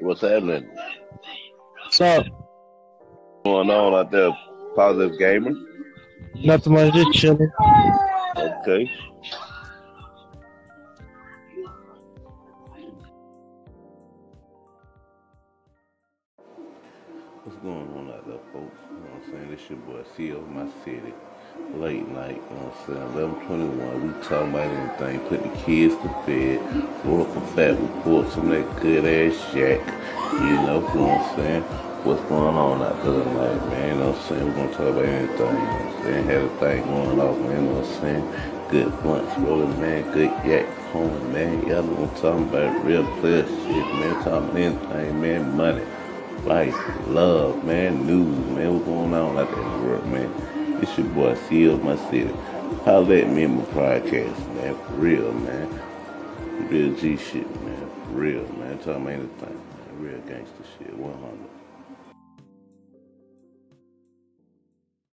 What's happening? What's up? going on out there, Positive Gamer? Nothing much, just chilling. Okay. What's going on out there, folks? You know what I'm saying? This your boy, CEO of my city. Late night, you know what I'm saying? 1121. We talking about anything. Put the kids to bed. Roll up a fat report, some of that good ass jack. You know, you know what I'm saying? What's going on out there tonight, man? You know what I'm saying? We're gonna talk about anything, you know what I'm saying? Had a thing going off, man, you know what I'm saying? Good blunts rolling, man. Good yak home, man. Y'all know what I'm talking about. Real clear shit, man. Talking about anything, man. Money life, love, man, news, man. What's going on out there in the world, man? It's your boy, of my city. Holla at me in my podcast, man. For real, man. Real G shit, man. For real, man. Talking about anything, man. Real gangster shit. 100.